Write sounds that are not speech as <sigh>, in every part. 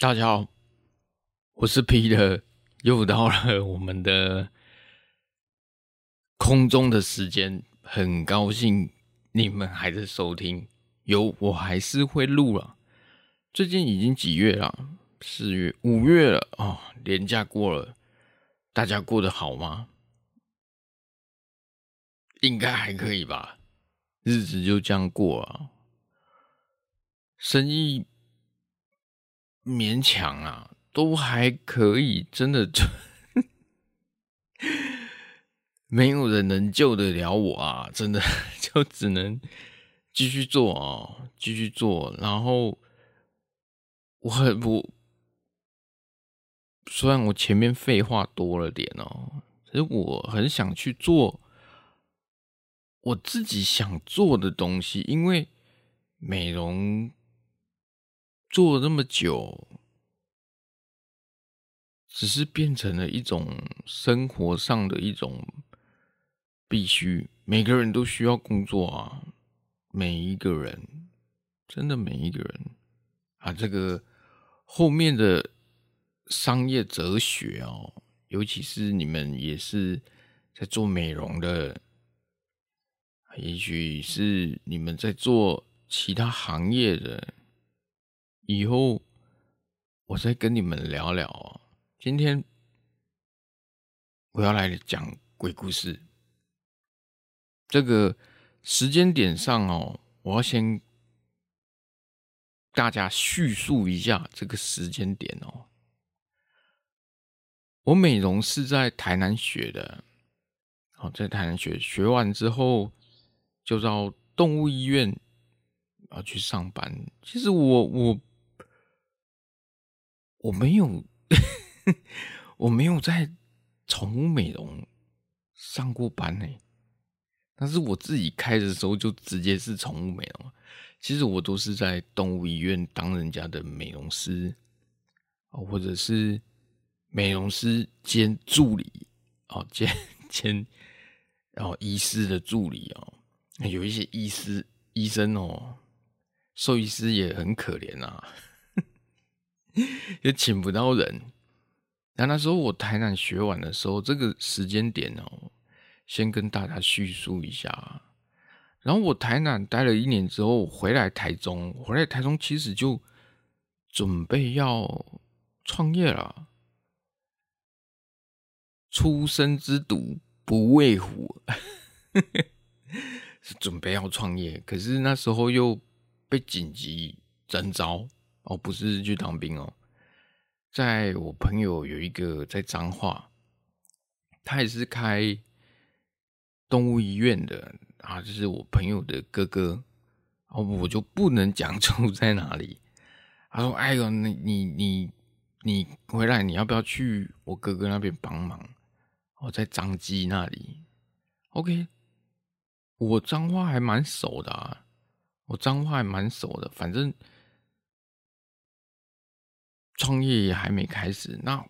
大家好，我是 Peter，又到了我们的空中的时间，很高兴你们还在收听。有我还是会录了。最近已经几月了？四月、五月了哦，年假过了，大家过得好吗？应该还可以吧，日子就这样过了，生意。勉强啊，都还可以，真的就 <laughs> 没有人能救得了我啊！真的 <laughs> 就只能继续做啊，继续做。然后我很不，虽然我前面废话多了点哦，其实我很想去做我自己想做的东西，因为美容。做了那么久，只是变成了一种生活上的一种必须。每个人都需要工作啊，每一个人，真的每一个人啊，这个后面的商业哲学哦，尤其是你们也是在做美容的，也许是你们在做其他行业的。以后我再跟你们聊聊啊。今天我要来讲鬼故事。这个时间点上哦，我要先大家叙述一下这个时间点哦。我美容是在台南学的，好，在台南学，学完之后就到动物医院啊去上班。其实我我。我没有，<laughs> 我没有在宠物美容上过班呢。但是我自己开的时候就直接是宠物美容。其实我都是在动物医院当人家的美容师，或者是美容师兼助理哦，兼兼然后医师的助理哦。有一些医师医生哦，兽医师也很可怜啊。<laughs> 也请不到人。那那时候我台南学完的时候，这个时间点哦，先跟大家叙述一下。然后我台南待了一年之后，回来台中，回来台中其实就准备要创业了。初生之犊不畏虎，<laughs> 是准备要创业，可是那时候又被紧急征召。哦，不是去当兵哦，在我朋友有一个在彰化，他也是开动物医院的啊，就是我朋友的哥哥，哦，我就不能讲出 <laughs> 在哪里。他说：“哎呦，你你你你回来，你要不要去我哥哥那边帮忙？我在彰基那里。”OK，我彰化还蛮熟的啊，我彰化还蛮熟的，反正。创业也还没开始，那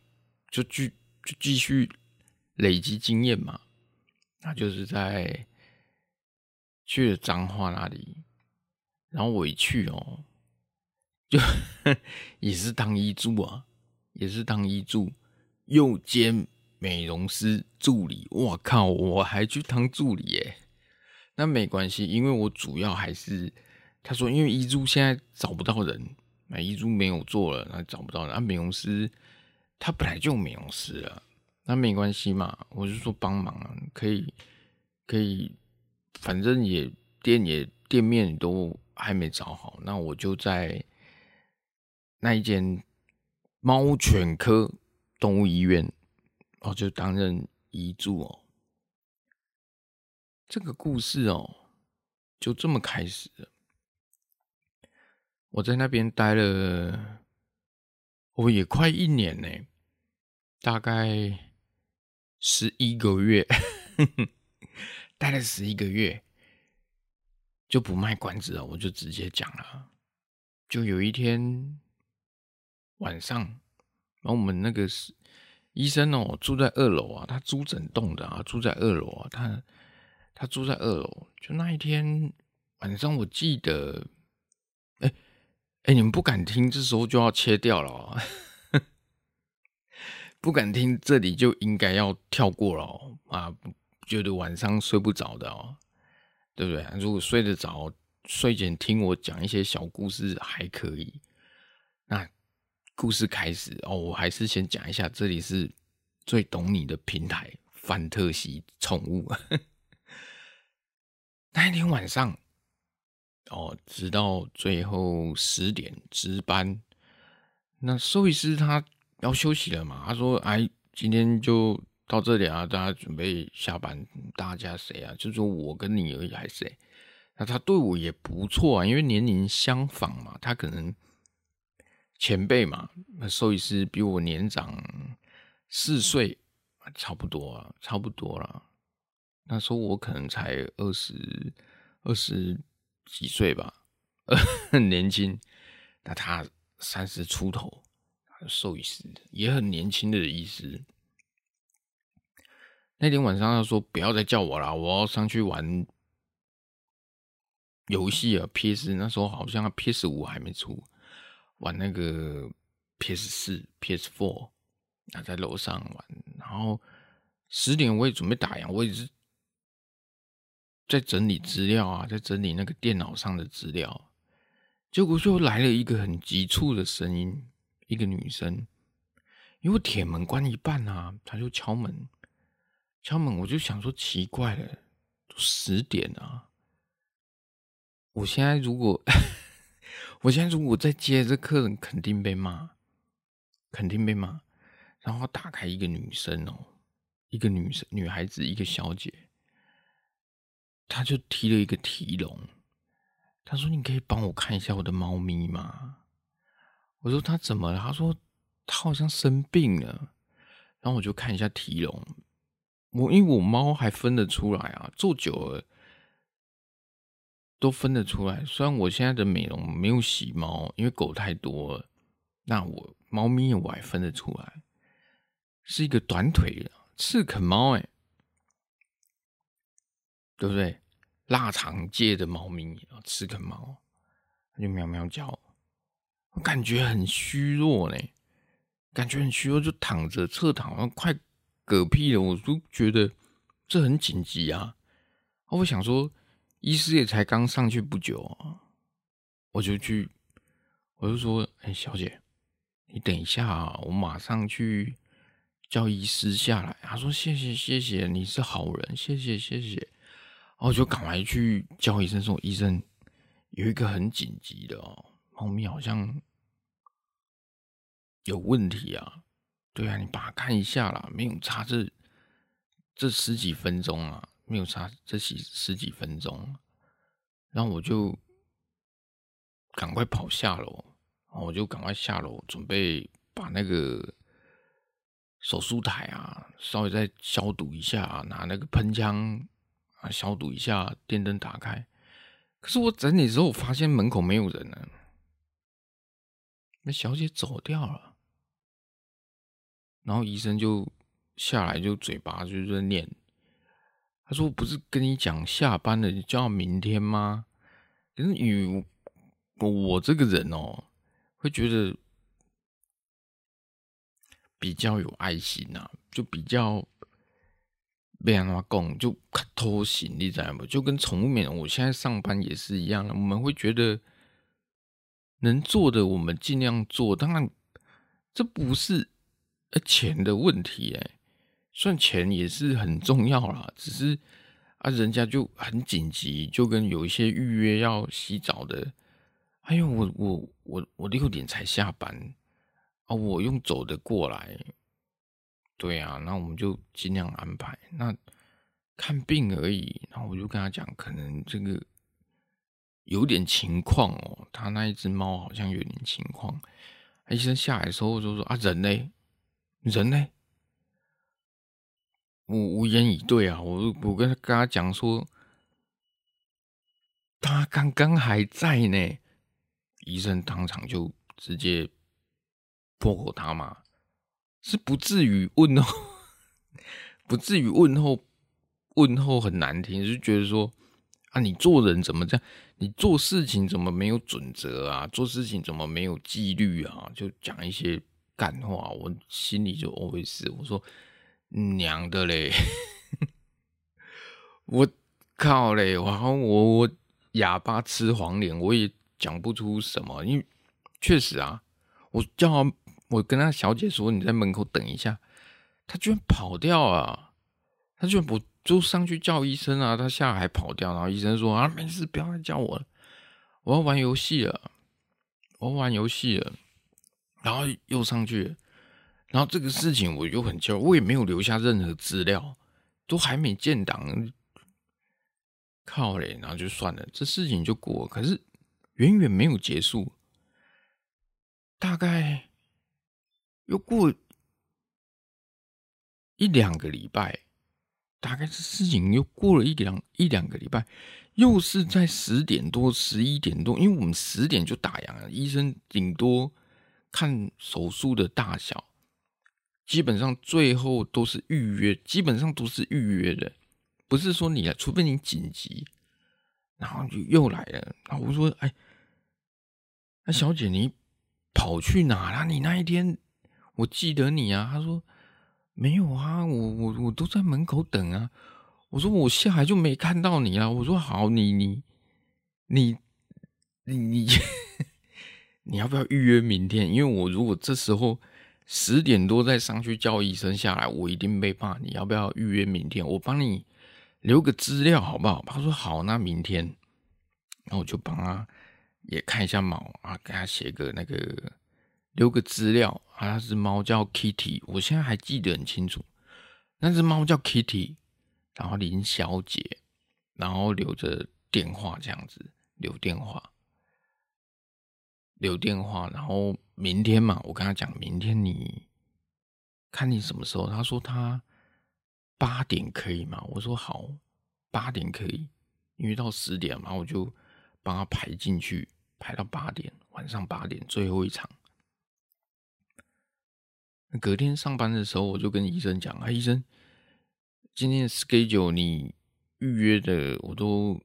就继就继续累积经验嘛。那就是在去了彰化那里，然后我一去哦，就 <laughs> 也是当医助啊，也是当医助，又兼美容师助理。我靠，我还去当助理耶？那没关系，因为我主要还是他说，因为医助现在找不到人。买一株没有做了，那找不到人。那美容师他本来就美容师了，那没关系嘛。我就说帮忙啊，可以可以，反正也店也店面都还没找好，那我就在那一间猫犬科动物医院哦，就担任医助哦。这个故事哦，就这么开始了。我在那边待了，我也快一年呢，大概十一个月，<laughs> 待了十一个月，就不卖关子了，我就直接讲了。就有一天晚上，然后我们那个是医生哦，住在二楼啊，他租整栋的啊，住在二楼啊，他他住在二楼。就那一天晚上，我记得，哎。哎，你们不敢听，这时候就要切掉了哦。<laughs> 不敢听，这里就应该要跳过了哦。啊，觉得晚上睡不着的哦，对不对？如果睡得着，睡前听我讲一些小故事还可以。那故事开始哦，我还是先讲一下，这里是最懂你的平台——范特西宠物。<laughs> 那一天晚上，哦，直到最后十点值班，那兽医师他要休息了嘛？他说：“哎，今天就到这里啊，大家准备下班。大家谁啊？就说我跟你而已，还是谁？那他对我也不错啊，因为年龄相仿嘛，他可能前辈嘛。那兽医师比我年长四岁，差不多啊，差不多了。”那时候我可能才二十二十几岁吧，<laughs> 很年轻。那他三十出头，兽医师也很年轻的意思。那天晚上他说不要再叫我了，我要上去玩游戏啊。PS 那时候好像 PS 五还没出，玩那个 PS 四、PS Four，他在楼上玩。然后十点我也准备打烊，我也是。在整理资料啊，在整理那个电脑上的资料，结果就来了一个很急促的声音，一个女生，因为铁门关一半啊，她就敲门，敲门，我就想说奇怪了，都十点啊，我现在如果，我现在如果再接这客人，肯定被骂，肯定被骂，然后打开一个女生哦，一个女生，女孩子，一个小姐。他就提了一个提笼，他说：“你可以帮我看一下我的猫咪吗？”我说：“他怎么了？”他说：“他好像生病了。”然后我就看一下提笼，我因为我猫还分得出来啊，做久了都分得出来。虽然我现在的美容没有洗猫，因为狗太多了，那我猫咪我还分得出来，是一个短腿的赤崁猫，哎。对不对？腊肠界的猫咪，赤崁猫，它就喵喵叫，我感觉很虚弱呢，感觉很虚弱，就躺着侧躺，快嗝屁了。我都觉得这很紧急啊！我想说，医师也才刚上去不久啊，我就去，我就说：“哎，小姐，你等一下啊，我马上去叫医师下来。”他说：“谢谢，谢谢，你是好人，谢谢，谢谢。”然后就赶快去叫医生说：“医生，有一个很紧急的哦，猫咪好像有问题啊。对啊，你把它看一下啦，没有差这这十几分钟啊，没有差这十十几分钟。然后我就赶快跑下楼，然后我就赶快下楼，准备把那个手术台啊稍微再消毒一下，拿那个喷枪。”啊，消毒一下，电灯打开。可是我整理之后，我发现门口没有人了。那小姐走掉了。然后医生就下来，就嘴巴就在念。他说：“我不是跟你讲下班了，你叫明天吗？”可是与我，我这个人哦，会觉得比较有爱心呐，就比较。被人家讲就偷行，你知道吗？就跟宠物美容，我现在上班也是一样的。我们会觉得能做的，我们尽量做。当然，这不是钱的问题，哎，算钱也是很重要啦。只是啊，人家就很紧急，就跟有一些预约要洗澡的。哎呦，我我我我六点才下班啊，我用走的过来。对啊，那我们就尽量安排。那看病而已，然后我就跟他讲，可能这个有点情况哦，他那一只猫好像有点情况。医生下来的时候就说：“啊，人呢？人呢？”我无言以对啊，我我跟他跟他讲说，他刚刚还在呢。医生当场就直接破口大骂。是不至于问候，<laughs> 不至于问候，问候很难听，就觉得说啊，你做人怎么这样？你做事情怎么没有准则啊？做事情怎么没有纪律啊？就讲一些干话，我心里就 always 我说娘的嘞，<laughs> 我靠嘞，然后我我哑巴吃黄连，我也讲不出什么，因为确实啊，我叫他，我跟他小姐说你在门口等一下，他居然跑掉啊，他居然不。就上去叫医生啊，他下来还跑掉，然后医生说啊，没事，不要再叫我了，我要玩游戏了，我要玩游戏了，然后又上去，然后这个事情我就很焦，我也没有留下任何资料，都还没建档，靠嘞，然后就算了，这事情就过了，可是远远没有结束，大概又过一两个礼拜。大概这事情又过了一两一两个礼拜，又是在十点多、十一点多，因为我们十点就打烊了，医生顶多看手术的大小，基本上最后都是预约，基本上都是预约的，不是说你来，除非你紧急，然后就又来了。然后我说：“哎，那小姐你跑去哪了？你那一天我记得你啊。”他说。没有啊，我我我都在门口等啊。我说我下来就没看到你啊。我说好，你你你你你 <laughs> 你要不要预约明天？因为我如果这时候十点多再上去叫医生下来，我一定被骂。你要不要预约明天？我帮你留个资料好不好？他说好，那明天，然后我就帮他也看一下毛啊，给他写个那个。留个资料啊，那只猫叫 Kitty，我现在还记得很清楚。那只猫叫 Kitty，然后林小姐，然后留着电话这样子，留电话，留电话，然后明天嘛，我跟他讲，明天你看你什么时候？他说他八点可以吗？我说好，八点可以，因为到十点嘛，我就帮他排进去，排到八点，晚上八点最后一场。隔天上班的时候，我就跟医生讲：“啊，医生，今天 schedule 你预约的我都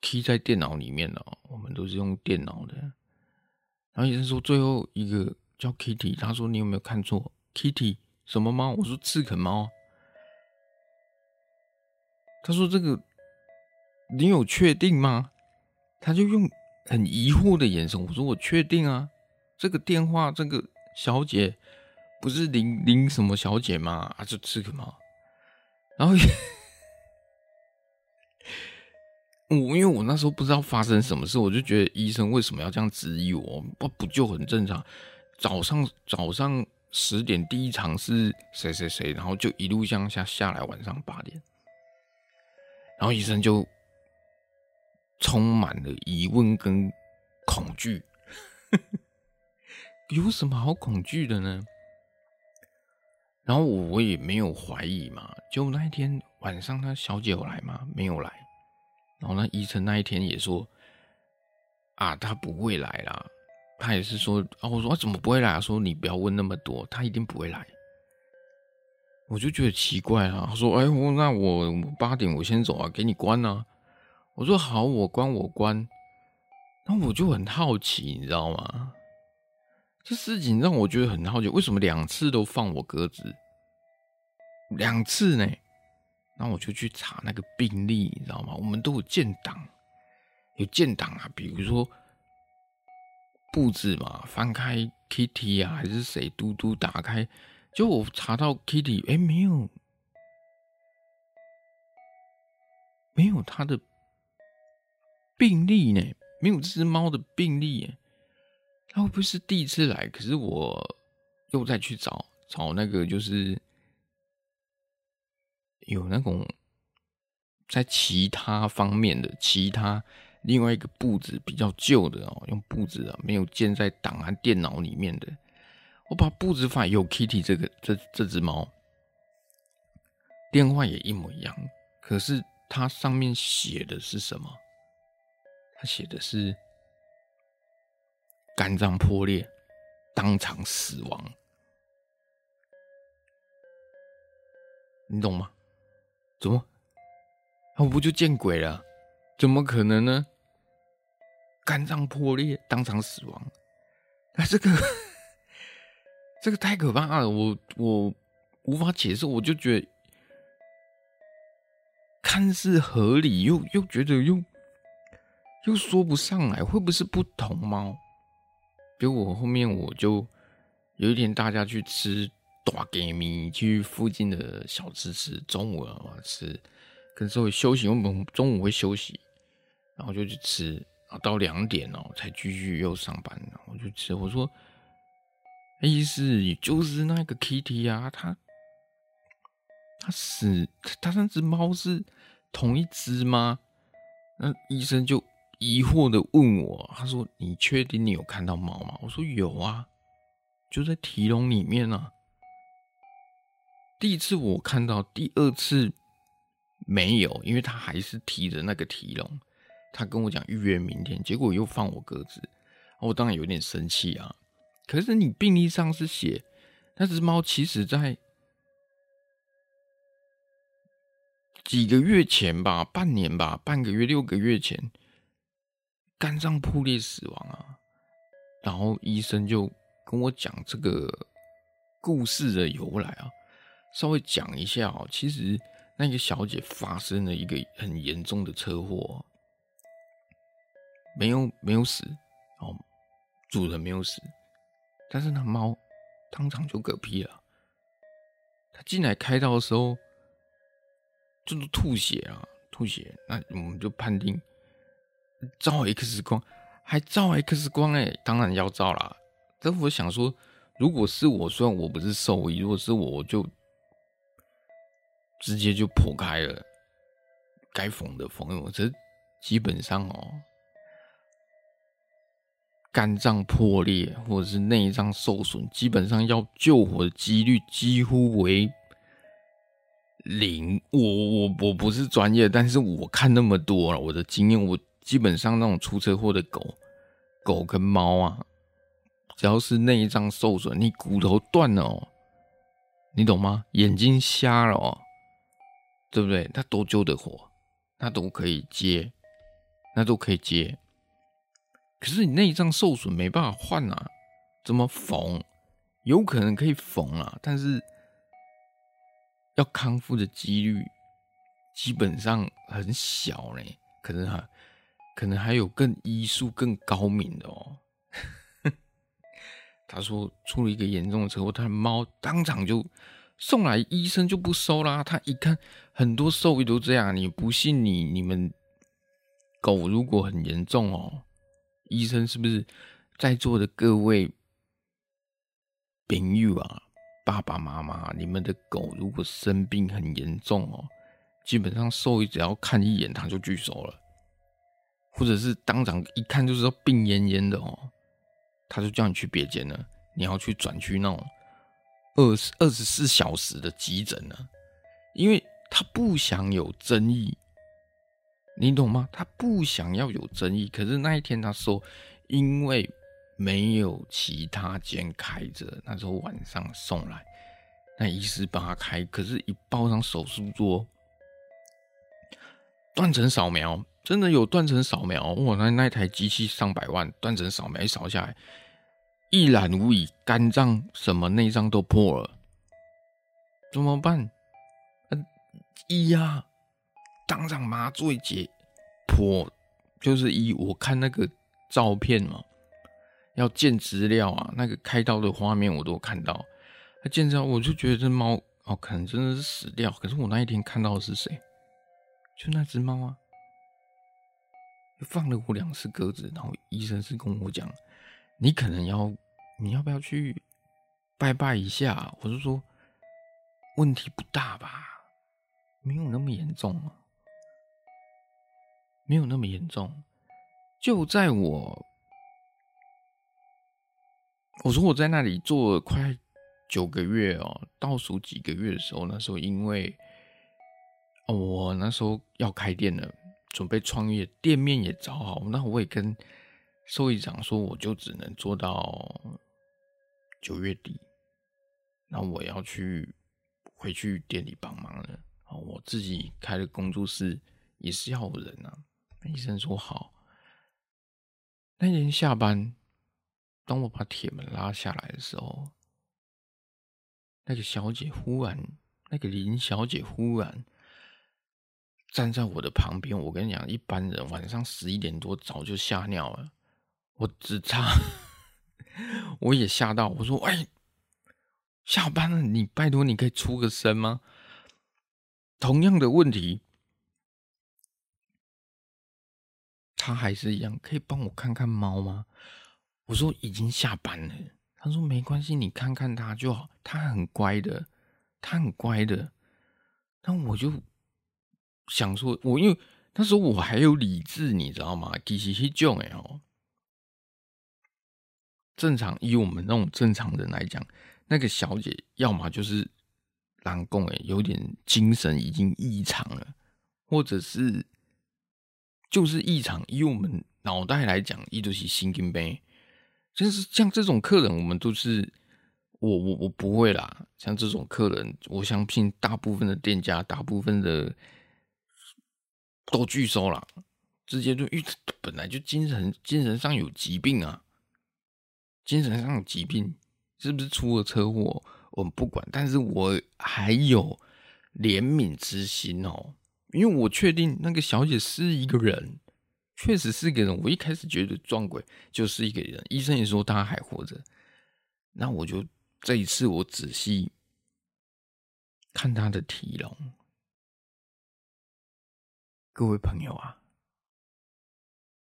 key 在电脑里面了，我们都是用电脑的。”然后医生说：“最后一个叫 Kitty，他说你有没有看错？Kitty 什么猫？”我说：“刺肯猫。”他说：“这个你有确定吗？”他就用很疑惑的眼神。我说：“我确定啊，这个电话这个。”小姐，不是林林什么小姐吗？啊，就这个吗？然后我因为我那时候不知道发生什么事，我就觉得医生为什么要这样质疑我？不不就很正常？早上早上十点第一场是谁谁谁，然后就一路向下下来，晚上八点，然后医生就充满了疑问跟恐惧。有什么好恐惧的呢？然后我我也没有怀疑嘛，就那一天晚上，他小姐有来吗？没有来。然后那医生那一天也说啊，他不会来啦。他也是说啊，我说他怎么不会来？说你不要问那么多，他一定不会来。我就觉得奇怪啊。他说哎，我那我八点我先走啊，给你关啊。我说好，我关我关。然后我就很好奇，你知道吗？这事情让我觉得很好奇，为什么两次都放我鸽子？两次呢？然后我就去查那个病例，你知道吗？我们都有建档，有建档啊。比如说布置嘛，翻开 Kitty 啊，还是谁嘟嘟打开，就我查到 Kitty，哎，没有，没有他的病例呢，没有这只猫的病例耶。他不是第一次来？可是我又再去找找那个，就是有那种在其他方面的其他另外一个布置比较旧的哦，用布置啊，没有建在档案电脑里面的。我把布置发有 Kitty 这个这这只猫，电话也一模一样，可是它上面写的是什么？它写的是。肝脏破裂，当场死亡，你懂吗？怎么？我不就见鬼了？怎么可能呢？肝脏破裂，当场死亡。那这个，这个太可怕了，我我无法解释，我就觉得看似合理，又又觉得又又说不上来，会不会是不同猫？结果后面我就有一天大家去吃大给米，去附近的小吃吃，中午啊吃，跟稍微休息，我们中午会休息，然后就去吃。到两点哦，才继续又上班。我就吃，我说，意思就是那个 Kitty 啊，他他死，他那只猫是同一只吗？那医生就疑惑的问我，他说：“你确定你有看到猫吗？”我说：“有啊，就在提笼里面呢、啊。”第一次我看到，第二次没有，因为他还是提着那个提笼。他跟我讲预约明天，结果又放我鸽子，我当然有点生气啊。可是你病历上是写那只猫，其实在几个月前吧，半年吧，半个月、六个月前，肝脏破裂死亡啊。然后医生就跟我讲这个故事的由来啊，稍微讲一下哦。其实那个小姐发生了一个很严重的车祸。没有没有死哦，主人没有死，但是那猫当场就嗝屁了。他进来开刀的时候，就是吐血啊，吐血。那我们就判定照 X 光，还照 X 光哎，当然要照啦。但我想说，如果是我，虽然我不是兽医，如果是我，我就直接就剖开了，该缝的缝。我这基本上哦。肝脏破裂或者是内脏受损，基本上要救活的几率几乎为零。我我我不是专业，但是我看那么多了，我的经验，我基本上那种出车祸的狗、狗跟猫啊，只要是内脏受损，你骨头断了哦，你懂吗？眼睛瞎了哦，对不对？它都救得活，它都可以接，那都可以接。可是你内脏受损没办法换啊，怎么缝？有可能可以缝啊，但是要康复的几率基本上很小嘞。可能还可能还有更医术更高明的哦。<laughs> 他说出了一个严重的车祸，他的猫当场就送来，医生就不收啦。他一看很多兽医都这样，你不信你你们狗如果很严重哦。医生是不是在座的各位朋友啊，爸爸妈妈，你们的狗如果生病很严重哦，基本上兽医只要看一眼他就拒收了，或者是当场一看就知道病恹恹的哦，他就叫你去别间了，你要去转去那种二十二十四小时的急诊了，因为他不想有争议。你懂吗？他不想要有争议，可是那一天他说，因为没有其他间开着，那时候晚上送来，那医师帮他开，可是，一抱上手术桌，断层扫描真的有断层扫描，哇，那那台机器上百万，断层扫描一扫下来，一览无遗，肝脏什么内脏都破了，怎么办？嗯，医呀。当场麻醉解剖，就是以我看那个照片嘛，要见资料啊，那个开刀的画面我都看到。他见资料，我就觉得这猫哦，可能真的是死掉。可是我那一天看到的是谁？就那只猫啊，放了我两次鸽子。然后医生是跟我讲，你可能要，你要不要去拜拜一下？我就说，问题不大吧，没有那么严重啊。没有那么严重，就在我我说我在那里做了快九个月哦，倒数几个月的时候，那时候因为我那时候要开店了，准备创业，店面也找好，那我也跟兽医长说，我就只能做到九月底，那我要去回去店里帮忙了，我自己开的工作室也是要人啊。医生说好。那天下班，当我把铁门拉下来的时候，那个小姐忽然，那个林小姐忽然站在我的旁边。我跟你讲，一般人晚上十一点多早就吓尿了，我只差，<laughs> 我也吓到。我说：“哎，下班了，你拜托你可以出个声吗？”同样的问题。他还是一样，可以帮我看看猫吗？我说已经下班了。他说没关系，你看看他就好，他很乖的，他很乖的。那我就想说，我因为那时候我还有理智，你知道吗？其实是这样的哦。正常以我们那种正常人来讲，那个小姐要么就是狼共哎，有点精神已经异常了，或者是。就是异常，以我们脑袋来讲，一都是神经病。就是像这种客人，我们都是我我我不会啦。像这种客人，我相信大部分的店家，大部分的都拒收了，直接就遇本来就精神精神上有疾病啊，精神上有疾病，是不是出了车祸？我们不管，但是我还有怜悯之心哦。因为我确定那个小姐是一个人，确实是一个人。我一开始觉得撞鬼就是一个人，医生也说他还活着。那我就这一次我仔细看他的体容。各位朋友啊，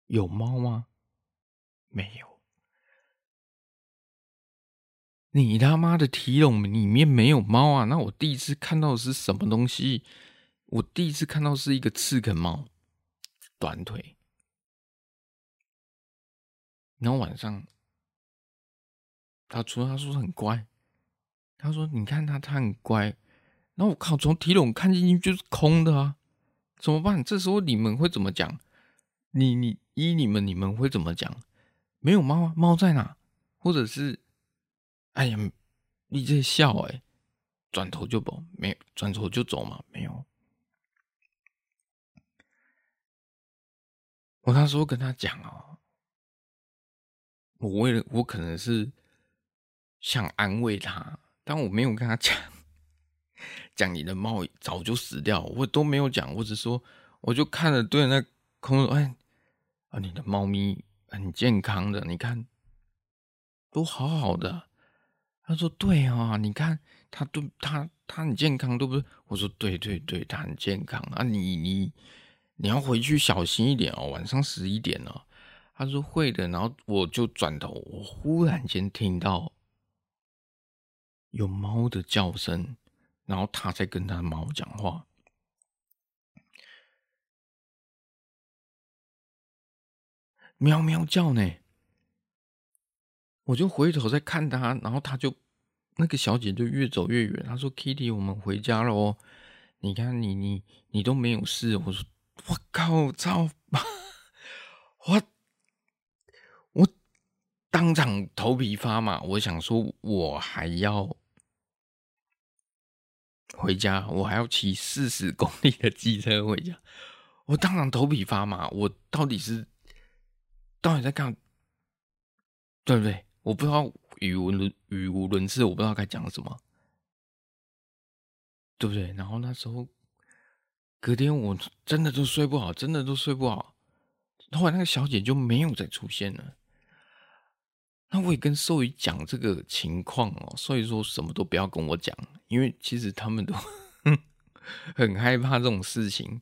有猫吗？没有。你他妈的体笼里面没有猫啊？那我第一次看到的是什么东西？我第一次看到是一个刺梗猫，短腿。然后晚上，他除了他说很乖，他说你看他他很乖。然后我靠，从体笼看进去就是空的啊，怎么办？这时候你们会怎么讲？你你依你们你们会怎么讲？没有猫啊，猫在哪？或者是，哎呀，你在笑哎、转头就走，没转头就走嘛，没有。我那时候跟他讲哦，我为了我可能是想安慰他，但我没有跟他讲，讲你的猫早就死掉，我都没有讲，我只说我就看着对那空说，哎啊，你的猫咪很健康的，你看都好好的。他说对啊，你看他都他他很健康，对不对？我说对对对，他很健康啊，你你。你要回去小心一点哦，晚上十一点了。他说会的，然后我就转头，我忽然间听到有猫的叫声，然后他在跟他猫讲话，喵喵叫呢。我就回头在看他，然后他就那个小姐就越走越远。他说：“Kitty，我们回家了哦。你看你你你都没有事。”我说。我靠！操！我我当场头皮发麻。我想说，我还要回家，我还要骑四十 <laughs> 公里的机车回家。我当场头皮发麻。我到底是到底在干？对不对？我不知道语无伦语无伦次，我不知道该讲什么，对不对？然后那时候。隔天我真的都睡不好，真的都睡不好。后来那个小姐就没有再出现了。那我也跟兽医讲这个情况哦，所以说什么都不要跟我讲，因为其实他们都 <laughs> 很害怕这种事情。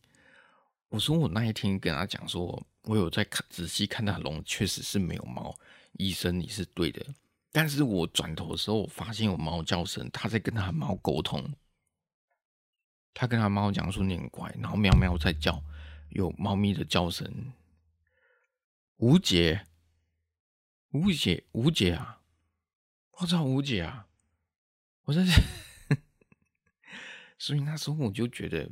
我说我那一天跟他讲说，我有在看仔细看他的笼，确实是没有猫。医生你是对的，但是我转头的时候，我发现有猫叫声，他在跟他猫沟通。他跟他猫讲说：“你很乖。”然后喵喵在叫，有猫咪的叫声。吴姐，无解，无解啊！我操，无解啊！我在这，所以那时候我就觉得，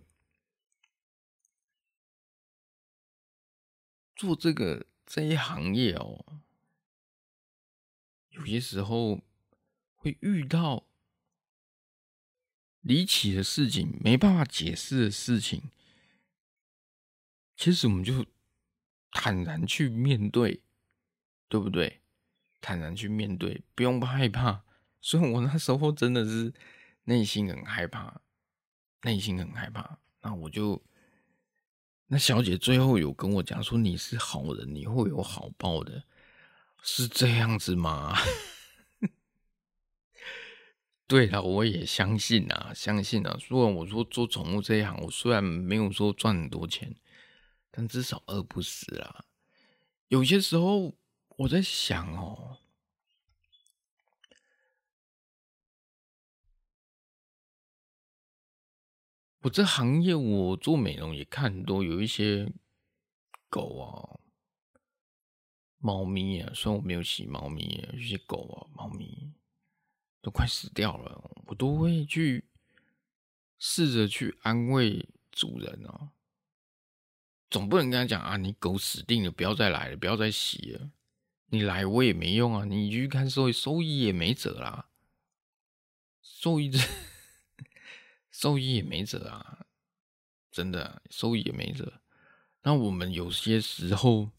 做这个这一行业哦，有些时候会遇到。离奇的事情，没办法解释的事情，其实我们就坦然去面对，对不对？坦然去面对，不用害怕。所以我那时候真的是内心很害怕，内心很害怕。那我就，那小姐最后有跟我讲说：“你是好人，你会有好报的。”是这样子吗？<laughs> 对了，我也相信啊，相信啊。虽然我说做宠物这一行，我虽然没有说赚很多钱，但至少饿不死啊。有些时候我在想哦，我这行业我做美容也看很多，有一些狗啊。猫咪啊，虽然我没有洗猫咪，有些狗啊、猫咪都快死掉了，我都会去试着去安慰主人哦。总不能跟他讲啊，你狗死定了，不要再来了，不要再洗了。你来我也没用啊，你去看兽医，兽医也没辙啦，兽医这 <laughs> 兽医也没辙啊，真的，兽医也没辙。那我们有些时候。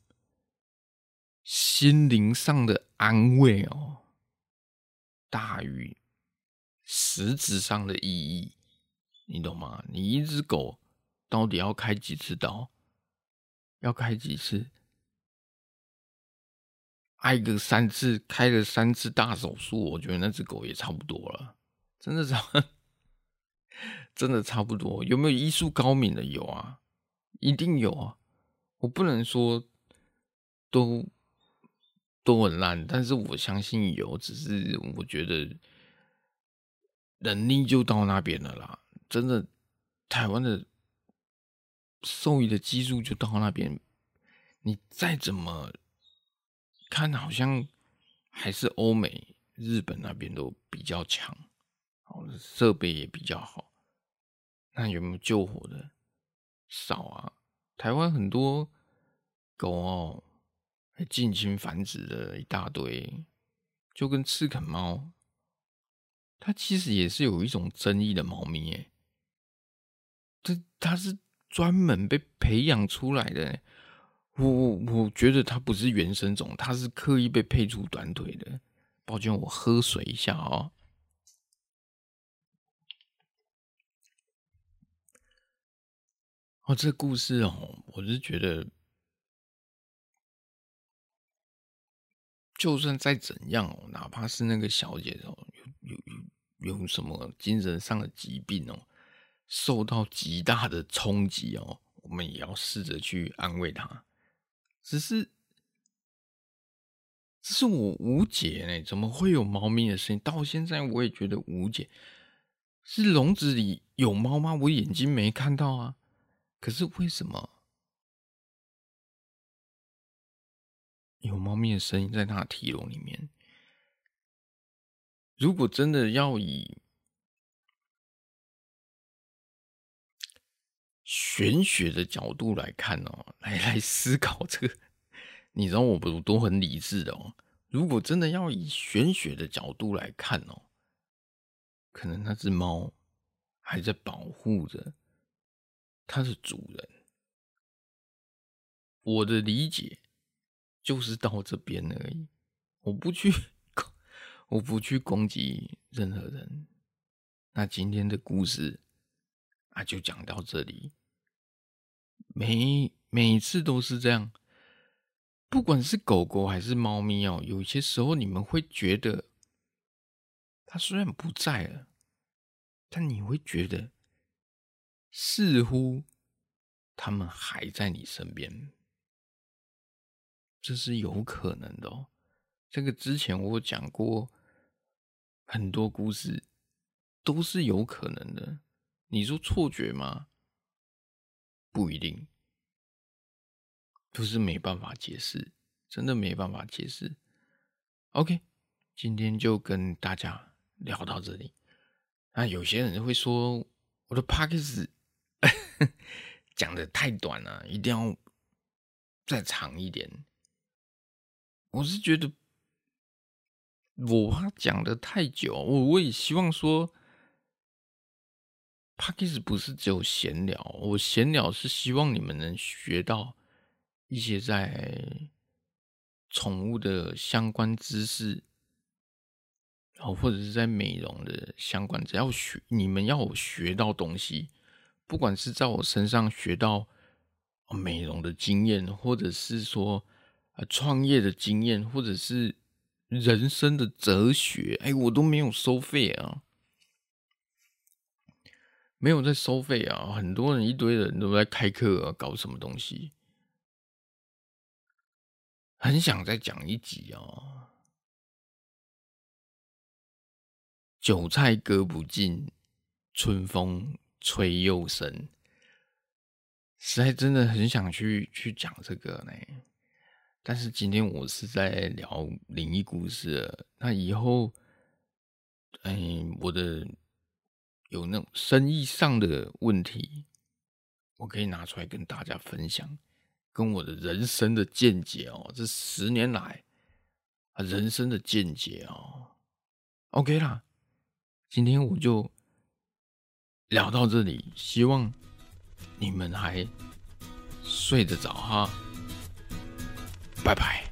心灵上的安慰哦，大于实质上的意义，你懂吗？你一只狗到底要开几次刀？要开几次？挨个三次，开了三次大手术，我觉得那只狗也差不多了，真的差，<laughs> 真的差不多。有没有医术高明的？有啊，一定有啊。我不能说都。都很烂，但是我相信有，只是我觉得能力就到那边了啦。真的，台湾的兽医的技术就到那边，你再怎么看，好像还是欧美、日本那边都比较强，好，设备也比较好。那有没有救火的？少啊，台湾很多狗哦。近亲繁殖的一大堆，就跟赤啃猫，它其实也是有一种争议的猫咪诶。这它是专门被培养出来的，我我我觉得它不是原生种，它是刻意被配出短腿的。抱歉，我喝水一下哦。哦，这故事哦，我是觉得。就算再怎样哦，哪怕是那个小姐哦，有有有有什么精神上的疾病哦，受到极大的冲击哦，我们也要试着去安慰她。只是，只是我无解呢，怎么会有猫咪的声音？到现在我也觉得无解。是笼子里有猫吗？我眼睛没看到啊。可是为什么？有猫咪的声音在它的体笼里面。如果真的要以玄学的角度来看哦，来 <laughs> 来思考这个，你知道我不都很理智的哦。如果真的要以玄学的角度来看哦，可能那只猫还在保护着它的主人。我的理解。就是到这边而已，我不去，我不去攻击任何人。那今天的故事啊，就讲到这里。每每次都是这样，不管是狗狗还是猫咪哦，有些时候你们会觉得，它虽然不在了，但你会觉得，似乎它们还在你身边。这是有可能的哦，这个之前我讲过很多故事，都是有可能的。你说错觉吗？不一定，就是没办法解释，真的没办法解释。OK，今天就跟大家聊到这里。那有些人会说我的 Podcast <laughs> 讲的太短了，一定要再长一点。我是觉得我怕讲的太久，我我也希望说，Podcast 不是只有闲聊，我闲聊是希望你们能学到一些在宠物的相关知识，然后或者是在美容的相关，只要学你们要学到东西，不管是在我身上学到美容的经验，或者是说呃创业的经验，或者是人生的哲学，哎，我都没有收费啊。没有在收费啊！很多人一堆人都在开课啊，搞什么东西？很想再讲一集哦。韭菜割不尽，春风吹又生。实在真的很想去去讲这个呢，但是今天我是在聊灵异故事，那以后，哎，我的。有那种生意上的问题，我可以拿出来跟大家分享，跟我的人生的见解哦。这十年来啊，人生的见解哦。OK 啦，今天我就聊到这里，希望你们还睡得着哈。拜拜。